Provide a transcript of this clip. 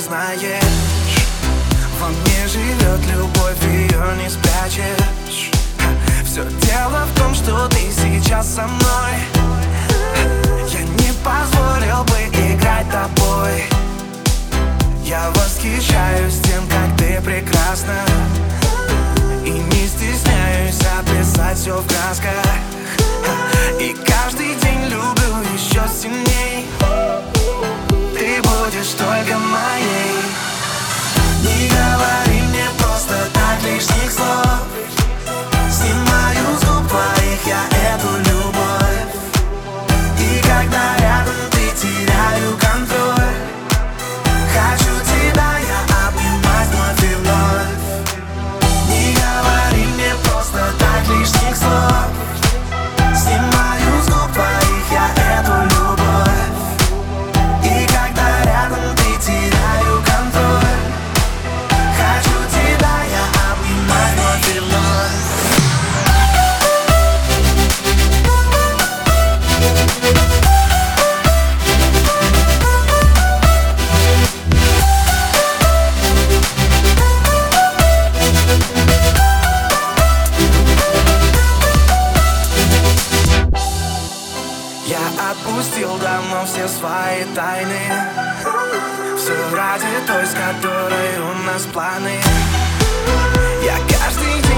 знаешь. Во мне живет любовь, ее не спрячешь. Все дело в том, что ты сейчас со мной. Я не позволил бы играть тобой. Я восхищаюсь тем, как ты прекрасна. И не стесняюсь описать все в красках отпустил давно все свои тайны. Все ради той, с которой у нас планы. Я каждый день